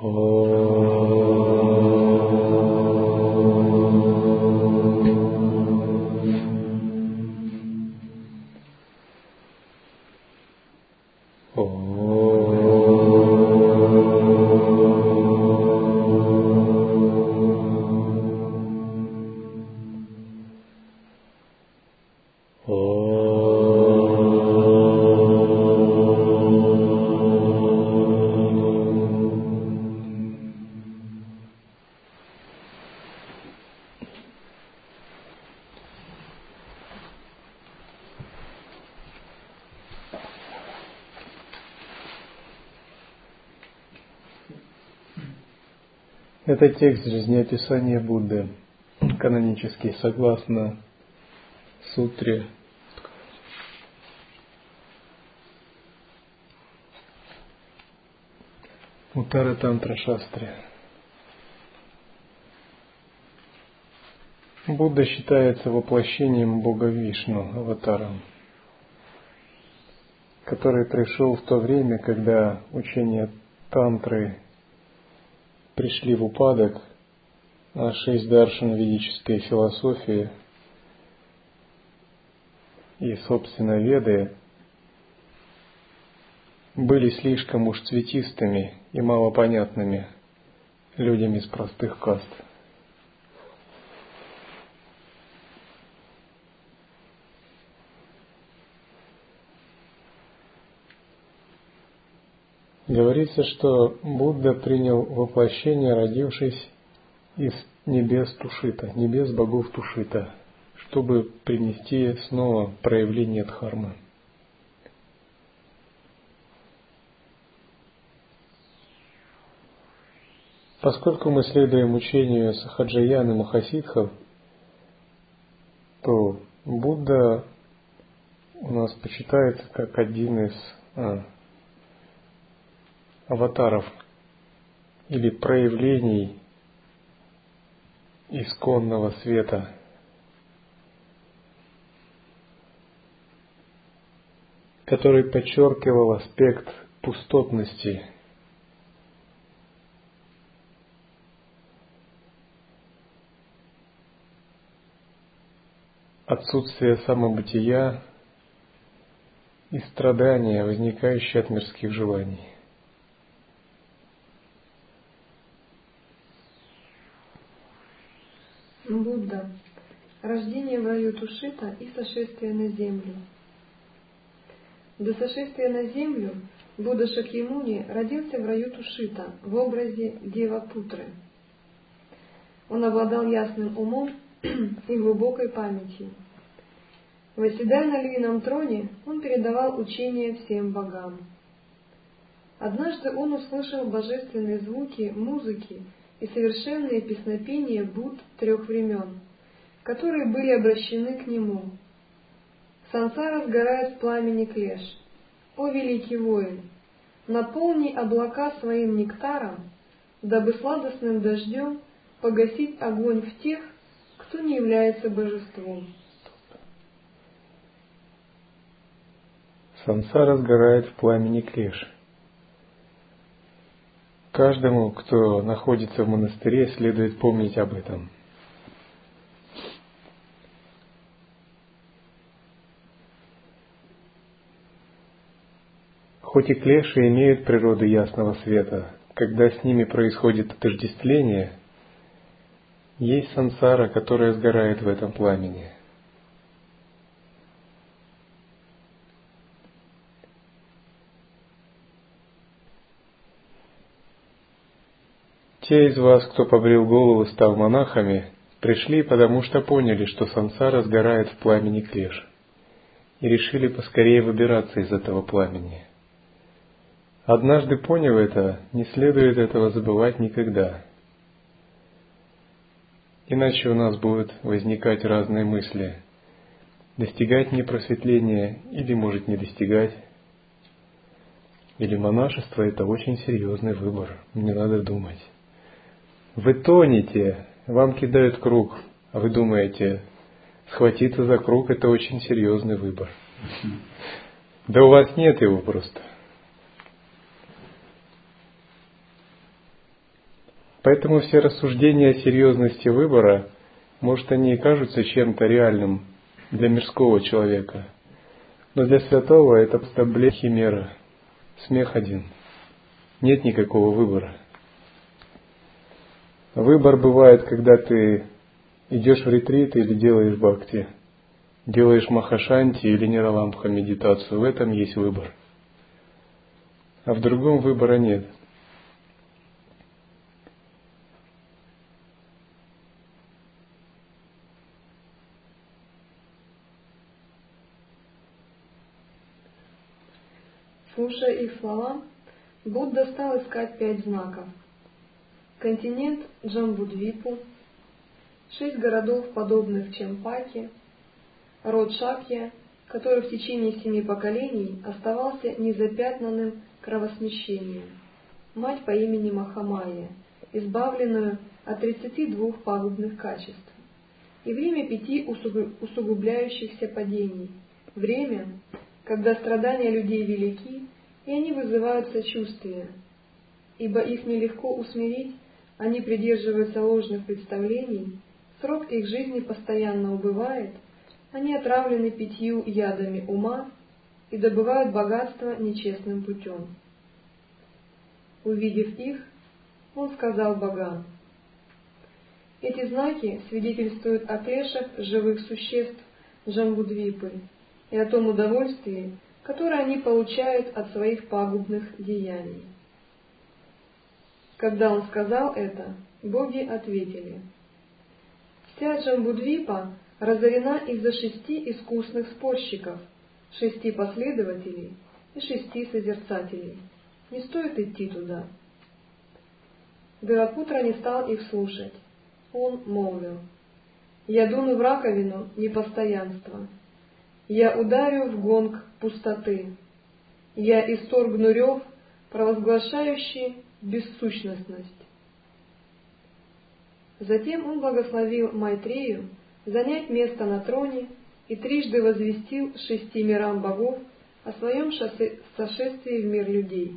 Oh. Это текст жизнеописания Будды, канонический, согласно сутре Утара Тантра Шастре. Будда считается воплощением Бога Вишну, аватаром, который пришел в то время, когда учение тантры пришли в упадок, а шесть даршин ведической философии и, собственно, веды были слишком уж цветистыми и малопонятными людям из простых каст. Говорится, что Будда принял воплощение, родившись из небес Тушита, небес богов Тушита, чтобы принести снова проявление Дхармы. Поскольку мы следуем учению Сахаджаяны Махасидхов, то Будда у нас почитается как один из а, аватаров или проявлений исконного света. который подчеркивал аспект пустотности отсутствие самобытия и страдания, возникающие от мирских желаний. Будда. Рождение в раю Тушита и сошествие на землю. До сошествия на землю Будда Шакьямуни родился в раю Тушита в образе Девапутры. Он обладал ясным умом и глубокой памятью. Восседая на львином троне, он передавал учение всем богам. Однажды он услышал божественные звуки музыки и совершенные песнопения Будд трех времен, которые были обращены к нему. Сансара сгорает в пламени клеш. О великий воин, наполни облака своим нектаром, дабы сладостным дождем погасить огонь в тех, кто не является божеством. Сансара сгорает в пламени клеш. Каждому, кто находится в монастыре, следует помнить об этом. Хоть и клеши имеют природу ясного света, когда с ними происходит отождествление, есть сансара, которая сгорает в этом пламени – Те из вас, кто побрил голову, стал монахами, пришли, потому что поняли, что сансара сгорает в пламени клеш, и решили поскорее выбираться из этого пламени. Однажды поняв это, не следует этого забывать никогда. Иначе у нас будут возникать разные мысли. Достигать мне просветления или, может, не достигать. Или монашество – это очень серьезный выбор, мне надо думать. Вы тонете, вам кидают круг, а вы думаете, схватиться за круг – это очень серьезный выбор. Да у вас нет его просто. Поэтому все рассуждения о серьезности выбора, может, они и кажутся чем-то реальным для мирского человека, но для святого это просто химера, смех один. Нет никакого выбора. Выбор бывает, когда ты идешь в ретрит или делаешь бхакти, делаешь махашанти или нераламха медитацию. В этом есть выбор. А в другом выбора нет – Слушая их слова, Будда стал искать пять знаков. Континент Джамбудвипу, шесть городов, подобных Чемпаке, род Шакья, который в течение семи поколений оставался незапятнанным кровосмещением, мать по имени Махамая, избавленную от 32 пагубных качеств, и время пяти усугубляющихся падений, время, когда страдания людей велики, и они вызывают сочувствие, ибо их нелегко усмирить, они придерживаются ложных представлений, срок их жизни постоянно убывает, они отравлены пятью ядами ума и добывают богатство нечестным путем. Увидев их, он сказал богам, эти знаки свидетельствуют о клешах живых существ Джамбудвипы, и о том удовольствии, которое они получают от своих пагубных деяний. Когда он сказал это, боги ответили, «Вся Джамбудвипа разорена из-за шести искусных спорщиков, шести последователей и шести созерцателей. Не стоит идти туда». Белопутра не стал их слушать. Он молвил, «Я дуну в раковину непостоянства, я ударю в гонг пустоты. Я исторгну рев, провозглашающий бессущностность. Затем он благословил Майтрею занять место на троне и трижды возвестил шести мирам богов о своем сошествии в мир людей.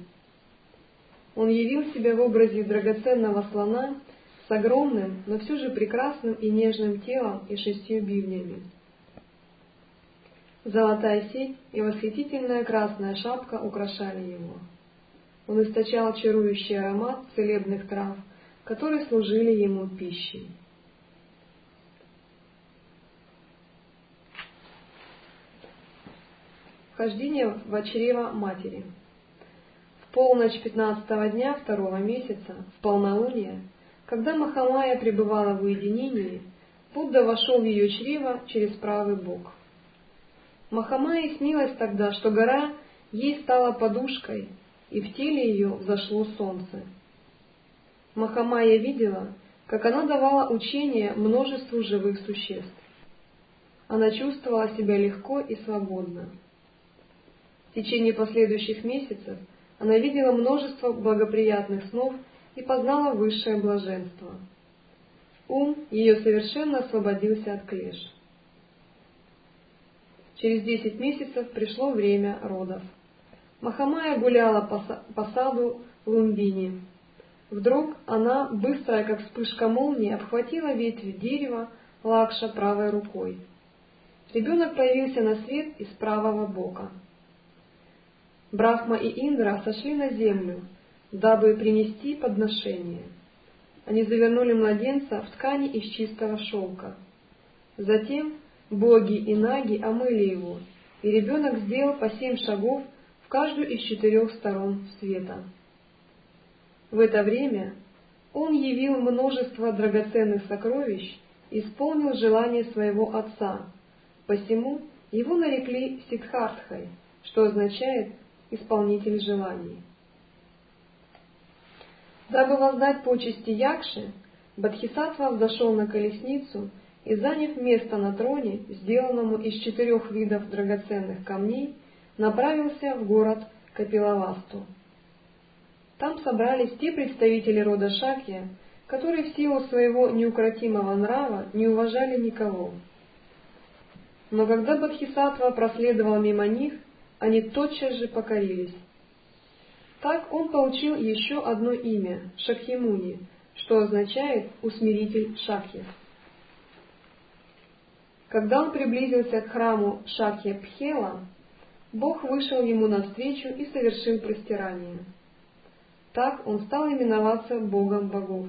Он явил себя в образе драгоценного слона с огромным, но все же прекрасным и нежным телом и шестью бивнями. Золотая сеть и восхитительная красная шапка украшали его. Он источал чарующий аромат целебных трав, которые служили ему пищей. Вхождение в чрево матери. В полночь пятнадцатого дня второго месяца, в полнолуние, когда Махамая пребывала в уединении, Будда вошел в ее чрево через правый бок. Махамае снилось тогда, что гора ей стала подушкой, и в теле ее взошло солнце. Махамая видела, как она давала учение множеству живых существ. Она чувствовала себя легко и свободно. В течение последующих месяцев она видела множество благоприятных снов и познала высшее блаженство. Ум ее совершенно освободился от клеш. Через десять месяцев пришло время родов. Махамая гуляла по, саду Лумбини. Вдруг она, быстрая как вспышка молнии, обхватила ветвь дерева Лакша правой рукой. Ребенок появился на свет из правого бока. Брахма и Индра сошли на землю, дабы принести подношение. Они завернули младенца в ткани из чистого шелка. Затем Боги и наги омыли его, и ребенок сделал по семь шагов каждую из четырех сторон света. В это время он явил множество драгоценных сокровищ исполнил желание своего отца, посему его нарекли Сидхартхой, что означает «исполнитель желаний». Дабы воздать почести Якши, Бадхисатва взошел на колесницу и, заняв место на троне, сделанному из четырех видов драгоценных камней, направился в город Капилавасту. Там собрались те представители рода Шакья, которые в силу своего неукротимого нрава не уважали никого. Но когда Бадхисатва проследовал мимо них, они тотчас же покорились. Так он получил еще одно имя – Шакьямуни, что означает «усмиритель Шакья». Когда он приблизился к храму Шакья Пхела, Бог вышел ему навстречу и совершил простирание. Так он стал именоваться Богом богов.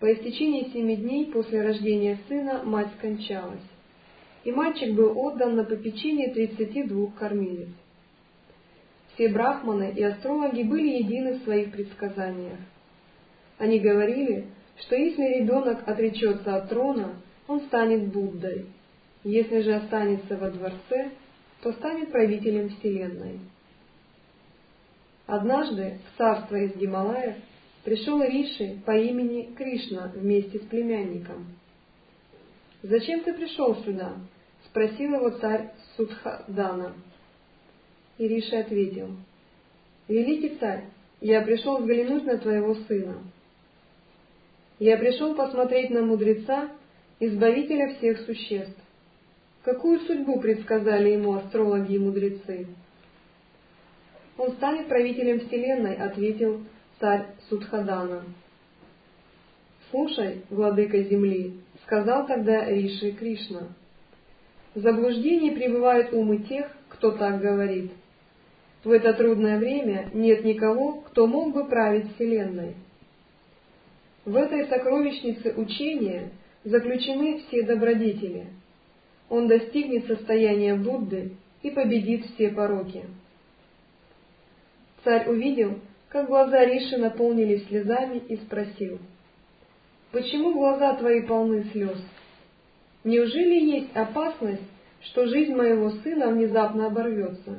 По истечении семи дней после рождения сына мать скончалась, и мальчик был отдан на попечение тридцати двух кормилец. Все брахманы и астрологи были едины в своих предсказаниях. Они говорили, что если ребенок отречется от трона, он станет Буддой. Если же останется во дворце, то станет правителем Вселенной. Однажды в царство из Гималаев пришел Риши по имени Кришна вместе с племянником. «Зачем ты пришел сюда?» — спросил его царь Судхадана. И Риши ответил, «Великий царь, я пришел взглянуть на твоего сына. Я пришел посмотреть на мудреца, избавителя всех существ. Какую судьбу предсказали ему астрологи и мудрецы?» «Он станет правителем Вселенной», — ответил царь Судхадана. «Слушай, владыка земли», — сказал тогда Риши Кришна, — «в заблуждении пребывают умы тех, кто так говорит. В это трудное время нет никого, кто мог бы править Вселенной. В этой сокровищнице учения заключены все добродетели. Он достигнет состояния Будды и победит все пороки». Царь увидел, как глаза Риши наполнились слезами и спросил, «Почему глаза твои полны слез? Неужели есть опасность, что жизнь моего сына внезапно оборвется?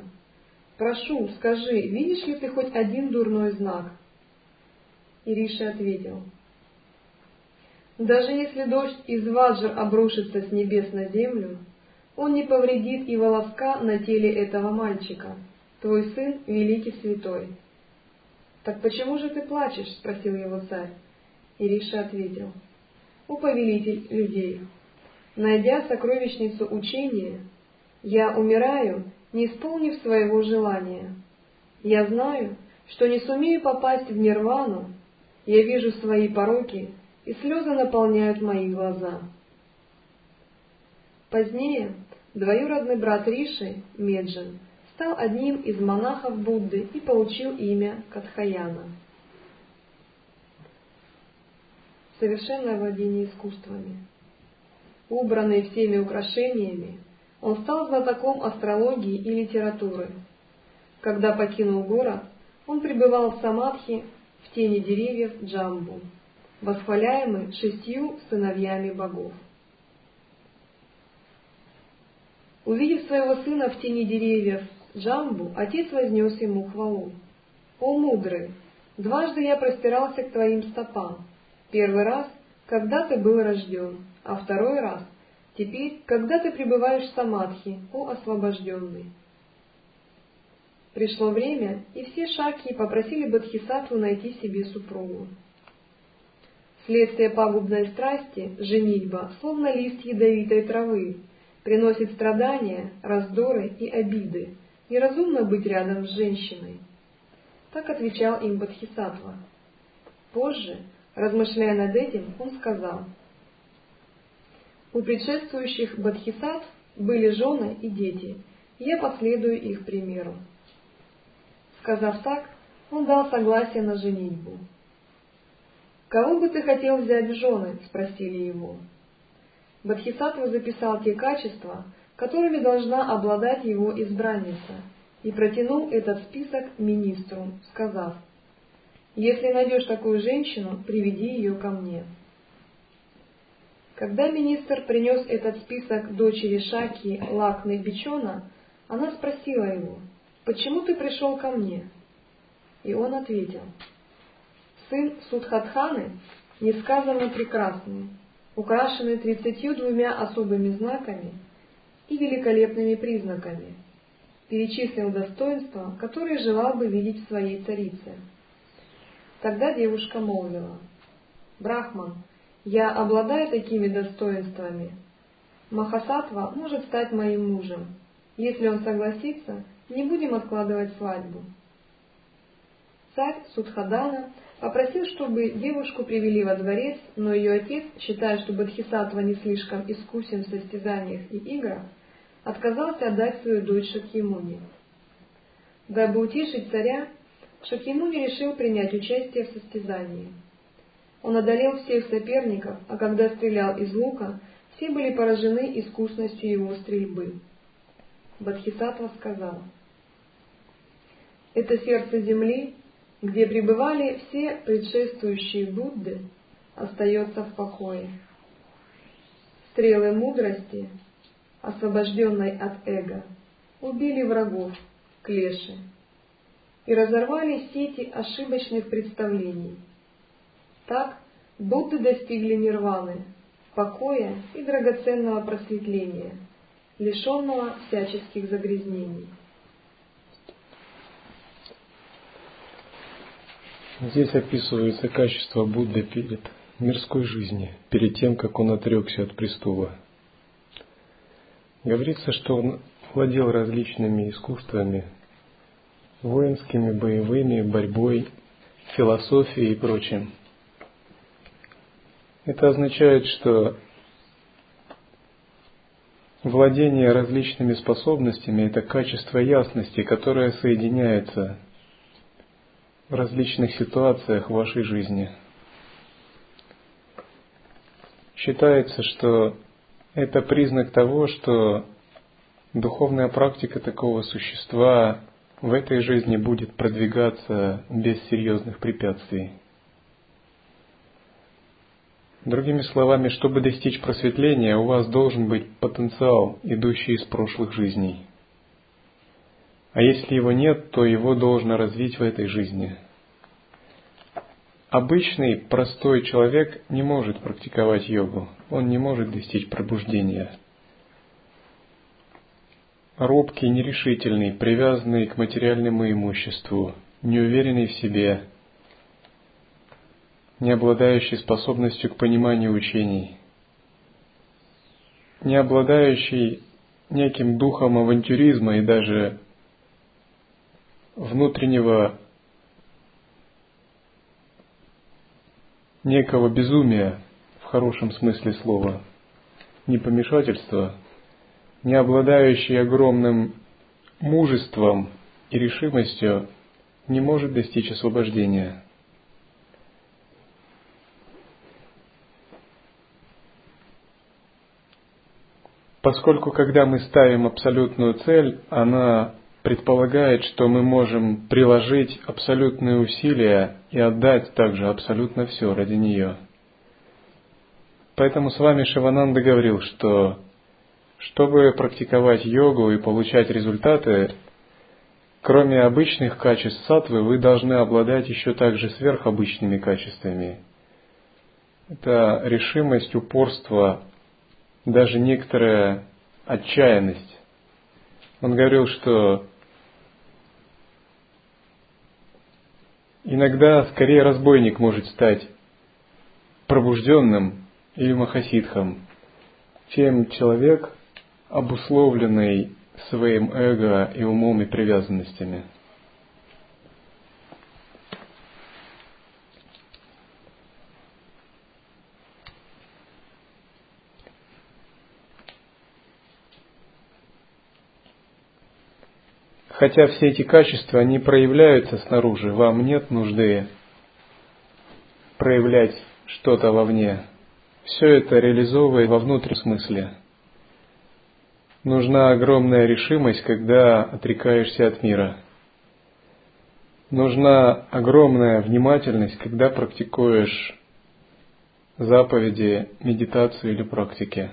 Прошу, скажи, видишь ли ты хоть один дурной знак?» И Риши ответил, «Даже если дождь из Ваджр обрушится с небес на землю, он не повредит и волоска на теле этого мальчика. Твой сын — великий святой». «Так почему же ты плачешь?» — спросил его царь. Ириша ответил. «О повелитель людей, найдя сокровищницу учения, я умираю, не исполнив своего желания. Я знаю, что не сумею попасть в нирвану, я вижу свои пороки, и слезы наполняют мои глаза». Позднее двоюродный брат Риши, Меджин, стал одним из монахов Будды и получил имя Катхаяна. Совершенное владение искусствами. Убранный всеми украшениями, он стал знатоком астрологии и литературы. Когда покинул город, он пребывал в самадхи в тени деревьев Джамбу, восхваляемый шестью сыновьями богов. Увидев своего сына в тени деревьев Джамбу отец вознес ему хвалу. «О мудрый! Дважды я простирался к твоим стопам. Первый раз, когда ты был рожден, а второй раз, теперь, когда ты пребываешь в самадхи, о освобожденный». Пришло время, и все шаки попросили Бодхисаттву найти себе супругу. Следствие пагубной страсти, женитьба, словно лист ядовитой травы, приносит страдания, раздоры и обиды, неразумно быть рядом с женщиной. Так отвечал им Бодхисаттва. Позже, размышляя над этим, он сказал, «У предшествующих Бодхисаттв были жены и дети, и я последую их примеру». Сказав так, он дал согласие на женитьбу. «Кого бы ты хотел взять в жены?» — спросили его. Бодхисаттва записал те качества, которыми должна обладать его избранница, и протянул этот список министру, сказав, «Если найдешь такую женщину, приведи ее ко мне». Когда министр принес этот список дочери Шаки Лакны Бичона, она спросила его, «Почему ты пришел ко мне?» И он ответил, «Сын Судхатханы несказанно прекрасный, украшенный тридцатью двумя особыми знаками – и великолепными признаками, перечислил достоинства, которые желал бы видеть в своей царице. Тогда девушка молвила, «Брахман, я обладаю такими достоинствами. Махасатва может стать моим мужем. Если он согласится, не будем откладывать свадьбу». царь Судхадана попросил, чтобы девушку привели во дворец, но ее отец, считая, что Бодхисаттва не слишком искусен в состязаниях и играх, отказался отдать свою дочь Шакьямуни. Дабы утешить царя, Шакьямуни решил принять участие в состязании. Он одолел всех соперников, а когда стрелял из лука, все были поражены искусностью его стрельбы. Бодхисаттва сказал, «Это сердце земли, где пребывали все предшествующие Будды, остается в покое. Стрелы мудрости, освобожденной от эго, убили врагов, клеши, и разорвали сети ошибочных представлений. Так Будды достигли нирваны, покоя и драгоценного просветления, лишенного всяческих загрязнений. Здесь описывается качество Будды перед мирской жизни, перед тем, как он отрекся от престола. Говорится, что он владел различными искусствами, воинскими, боевыми, борьбой, философией и прочим. Это означает, что владение различными способностями – это качество ясности, которое соединяется в различных ситуациях в вашей жизни. Считается, что это признак того, что духовная практика такого существа в этой жизни будет продвигаться без серьезных препятствий. Другими словами, чтобы достичь просветления, у вас должен быть потенциал, идущий из прошлых жизней – а если его нет, то его должно развить в этой жизни. Обычный, простой человек не может практиковать йогу, он не может достичь пробуждения. Робкий, нерешительный, привязанный к материальному имуществу, неуверенный в себе, не обладающий способностью к пониманию учений, не обладающий неким духом авантюризма и даже внутреннего некого безумия в хорошем смысле слова, не помешательства, не обладающий огромным мужеством и решимостью, не может достичь освобождения. Поскольку когда мы ставим абсолютную цель, она предполагает, что мы можем приложить абсолютные усилия и отдать также абсолютно все ради нее. Поэтому с вами Шивананда говорил, что чтобы практиковать йогу и получать результаты, кроме обычных качеств сатвы, вы должны обладать еще также сверхобычными качествами. Это решимость, упорство, даже некоторая отчаянность. Он говорил, что Иногда скорее разбойник может стать пробужденным или махасидхом, чем человек, обусловленный своим эго и умом и привязанностями. Хотя все эти качества, они проявляются снаружи, вам нет нужды проявлять что-то вовне. Все это реализовывает во внутреннем смысле. Нужна огромная решимость, когда отрекаешься от мира. Нужна огромная внимательность, когда практикуешь заповеди, медитацию или практики.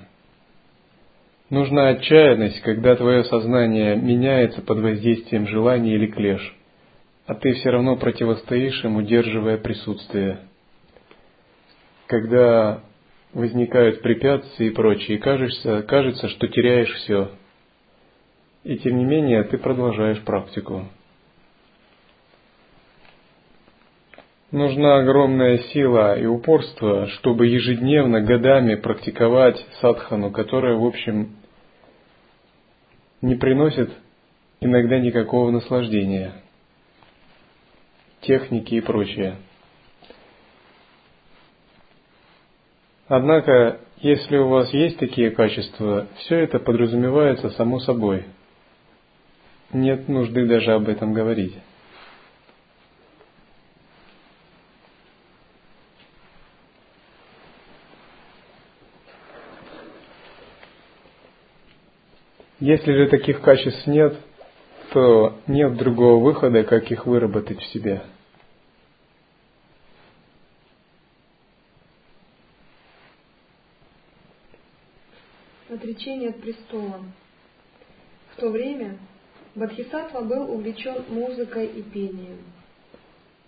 Нужна отчаянность, когда твое сознание меняется под воздействием желания или клеш, а ты все равно противостоишь им, удерживая присутствие. Когда возникают препятствия и прочее, и кажется, кажется, что теряешь все. И тем не менее ты продолжаешь практику. Нужна огромная сила и упорство, чтобы ежедневно, годами практиковать садхану, которая, в общем, не приносит иногда никакого наслаждения. техники и прочее. Однако, если у вас есть такие качества, все это подразумевается само собой. Нет нужды даже об этом говорить. Если же таких качеств нет, то нет другого выхода, как их выработать в себе. Отречение от престола. В то время Бадхисатва был увлечен музыкой и пением.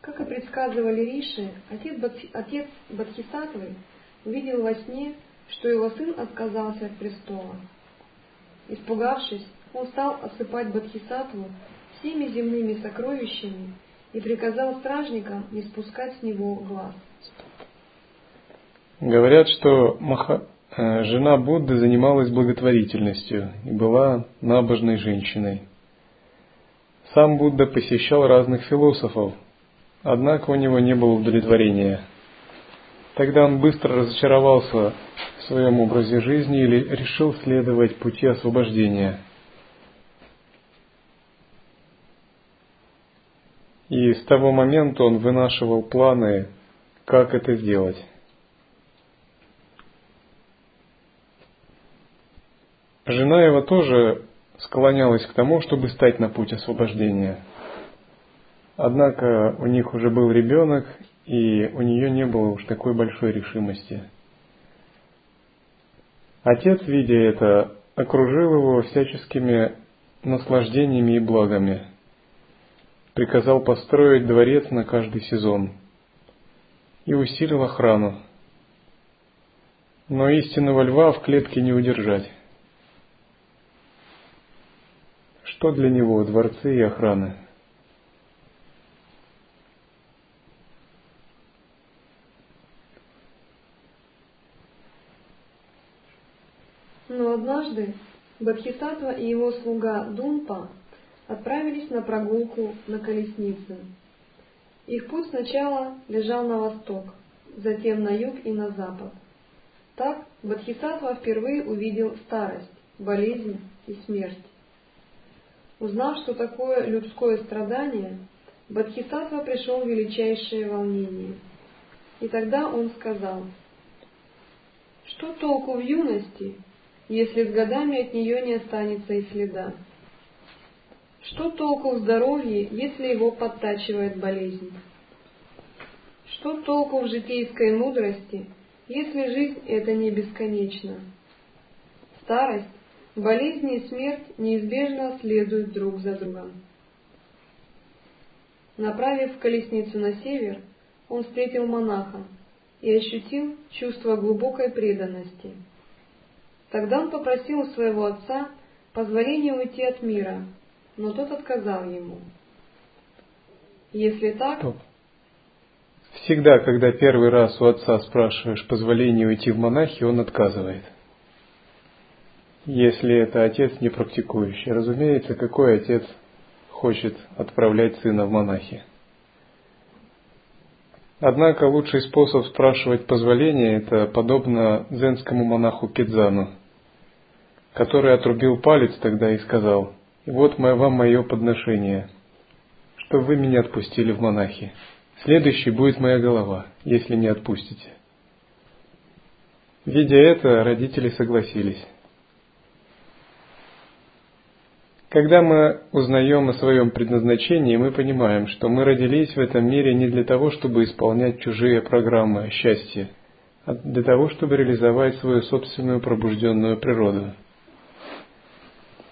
Как и предсказывали Риши, отец, Бадхи, отец Бадхисатвы увидел во сне, что его сын отказался от престола. Испугавшись, он стал осыпать Бадхисатву всеми земными сокровищами и приказал стражникам не спускать с него глаз. Говорят, что Маха... Э, жена Будды занималась благотворительностью и была набожной женщиной. Сам Будда посещал разных философов, однако у него не было удовлетворения. Тогда он быстро разочаровался в своем образе жизни или решил следовать пути освобождения. И с того момента он вынашивал планы, как это сделать. Жена его тоже склонялась к тому, чтобы стать на путь освобождения. Однако у них уже был ребенок, и у нее не было уж такой большой решимости. Отец, видя это, окружил его всяческими наслаждениями и благами. Приказал построить дворец на каждый сезон и усилил охрану. Но истинного льва в клетке не удержать. Что для него дворцы и охраны? Но однажды Бадхисатва и его слуга Думпа отправились на прогулку на колеснице. Их путь сначала лежал на восток, затем на юг и на запад. Так Бадхисатва впервые увидел старость, болезнь и смерть. Узнав, что такое людское страдание, Бадхисатва пришел в величайшее волнение. И тогда он сказал, что толку в юности, если с годами от нее не останется и следа? Что толку в здоровье, если его подтачивает болезнь? Что толку в житейской мудрости, если жизнь это не бесконечна? Старость, болезни и смерть неизбежно следуют друг за другом. Направив колесницу на север, он встретил монаха и ощутил чувство глубокой преданности – Тогда он попросил у своего отца позволения уйти от мира, но тот отказал ему. Если так... Стоп. Всегда, когда первый раз у отца спрашиваешь позволения уйти в монахи, он отказывает. Если это отец не практикующий. Разумеется, какой отец хочет отправлять сына в монахи? Однако лучший способ спрашивать позволения – это подобно зенскому монаху Кидзану – который отрубил палец тогда и сказал, «Вот вам мое подношение, что вы меня отпустили в монахи. Следующий будет моя голова, если не отпустите». Видя это, родители согласились. Когда мы узнаем о своем предназначении, мы понимаем, что мы родились в этом мире не для того, чтобы исполнять чужие программы о счастье, а для того, чтобы реализовать свою собственную пробужденную природу –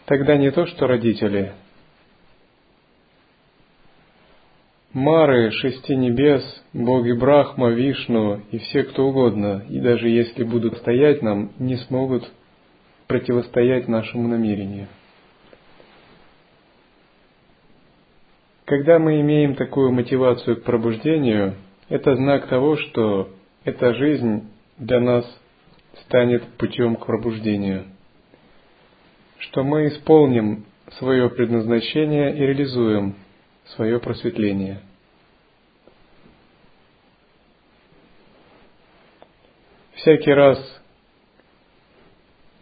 Тогда не то, что родители. Мары, шести небес, боги Брахма, Вишну и все кто угодно, и даже если будут стоять нам, не смогут противостоять нашему намерению. Когда мы имеем такую мотивацию к пробуждению, это знак того, что эта жизнь для нас станет путем к пробуждению что мы исполним свое предназначение и реализуем свое просветление. Всякий раз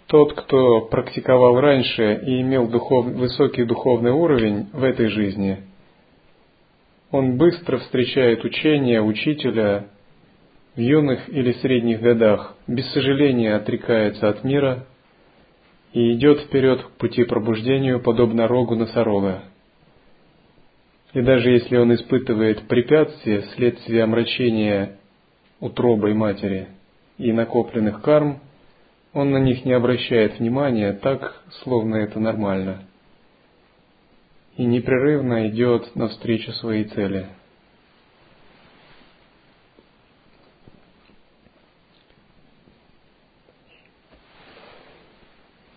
тот, кто практиковал раньше и имел духов, высокий духовный уровень в этой жизни, он быстро встречает учение учителя в юных или средних годах, без сожаления отрекается от мира – и идет вперед к пути пробуждению, подобно рогу носорога. И даже если он испытывает препятствия вследствие омрачения утробой матери и накопленных карм, он на них не обращает внимания так, словно это нормально, и непрерывно идет навстречу своей цели.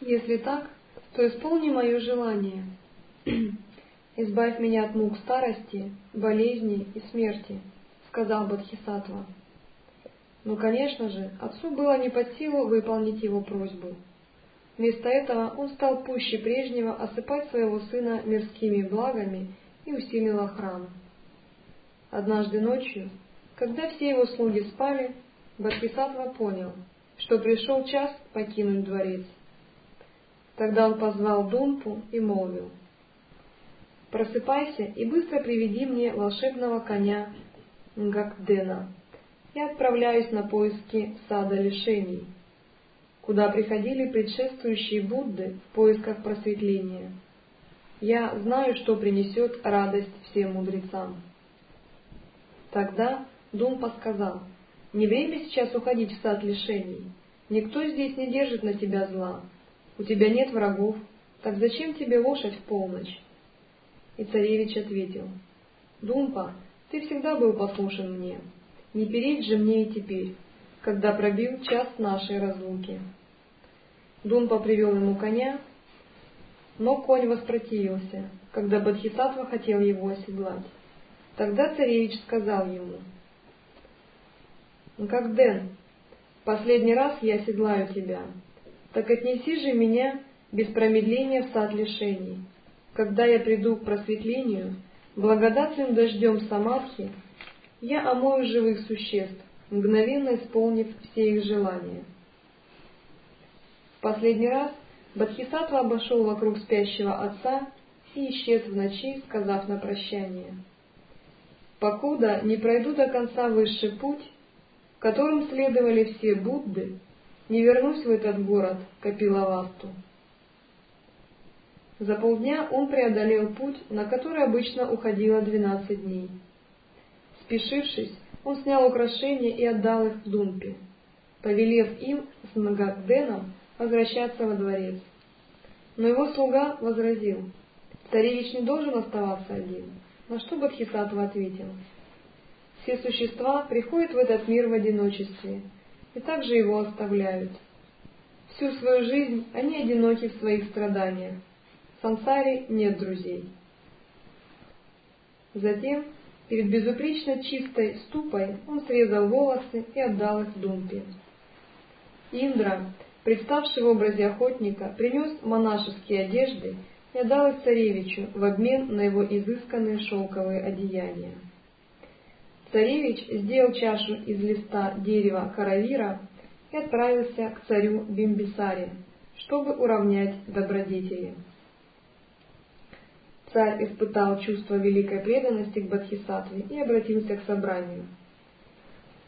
Если так, то исполни мое желание. Избавь меня от мук старости, болезней и смерти, сказал Бодхисаттва. Но, конечно же, отцу было не под силу выполнить его просьбу. Вместо этого он стал пуще прежнего осыпать своего сына мирскими благами и усилил охрану. Однажды ночью, когда все его слуги спали, Бодхисаттва понял, что пришел час покинуть дворец. Тогда он позвал Думпу и молвил, «Просыпайся и быстро приведи мне волшебного коня Гакдена. Я отправляюсь на поиски сада лишений, куда приходили предшествующие Будды в поисках просветления. Я знаю, что принесет радость всем мудрецам». Тогда Думпа сказал, «Не время сейчас уходить в сад лишений. Никто здесь не держит на тебя зла, у тебя нет врагов, так зачем тебе лошадь в полночь? И царевич ответил, Думпа, ты всегда был послушен мне, не переть же мне и теперь, когда пробил час нашей разлуки. Думпа привел ему коня, но конь воспротивился, когда Бодхисаттва хотел его оседлать. Тогда царевич сказал ему, «Как Дэн, последний раз я оседлаю тебя, так отнеси же меня без промедления в сад лишений. Когда я приду к просветлению, благодатным дождем самадхи, я омою живых существ, мгновенно исполнив все их желания. В последний раз Бадхисатва обошел вокруг спящего отца и исчез в ночи, сказав на прощание. Покуда не пройду до конца высший путь, которым следовали все Будды, не вернусь в этот город, Капилавасту. За полдня он преодолел путь, на который обычно уходило двенадцать дней. Спешившись, он снял украшения и отдал их в Думпе, повелев им с Нагадденом возвращаться во дворец. Но его слуга возразил, царевич не должен оставаться один, на что Бадхисатва ответил, все существа приходят в этот мир в одиночестве, и также его оставляют. Всю свою жизнь они одиноки в своих страданиях. В сансаре нет друзей. Затем, перед безупречно чистой ступой, он срезал волосы и отдал их Думпе. Индра, представший в образе охотника, принес монашеские одежды и отдал их царевичу в обмен на его изысканные шелковые одеяния. Царевич сделал чашу из листа дерева каравира и отправился к царю Бимбисаре, чтобы уравнять добродетели. Царь испытал чувство великой преданности к Бадхисатве и обратился к собранию.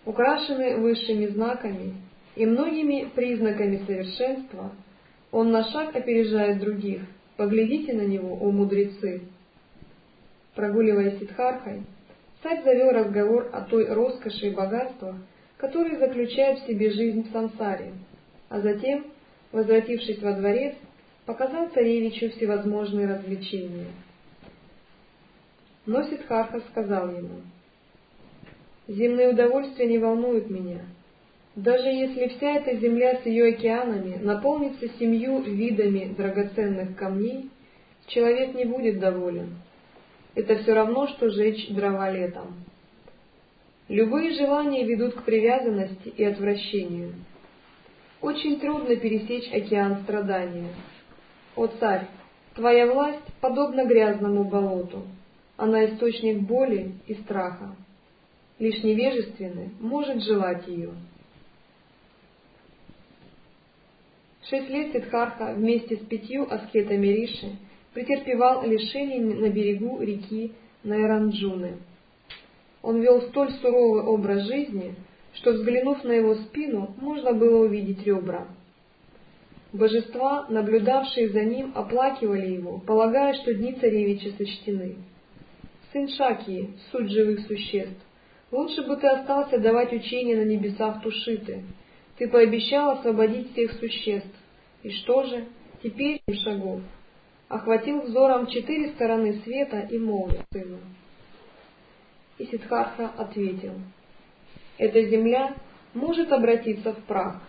Украшенный высшими знаками и многими признаками совершенства, он на шаг опережает других. Поглядите на него, о мудрецы! Прогуливаясь Сидхархой, Царь завел разговор о той роскоши и богатствах, которые заключают в себе жизнь в сансаре, а затем, возвратившись во дворец, показал царевичу всевозможные развлечения. Но Сидхарха сказал ему, «Земные удовольствия не волнуют меня. Даже если вся эта земля с ее океанами наполнится семью видами драгоценных камней, человек не будет доволен, это все равно, что жечь дрова летом. Любые желания ведут к привязанности и отвращению. Очень трудно пересечь океан страдания. О царь, твоя власть подобна грязному болоту. Она источник боли и страха. Лишь невежественный может желать ее. Шесть лет Сиддхарха вместе с пятью аскетами Риши претерпевал лишений на берегу реки Найранджуны. Он вел столь суровый образ жизни, что, взглянув на его спину, можно было увидеть ребра. Божества, наблюдавшие за ним, оплакивали его, полагая, что дни царевича сочтены. Сын Шакии, суть живых существ, лучше бы ты остался давать учения на небесах Тушиты. Ты пообещал освободить всех существ. И что же? Теперь шагов. Охватил взором четыре стороны света и молвил сыну. И Сиддхартха ответил, «Эта земля может обратиться в прах,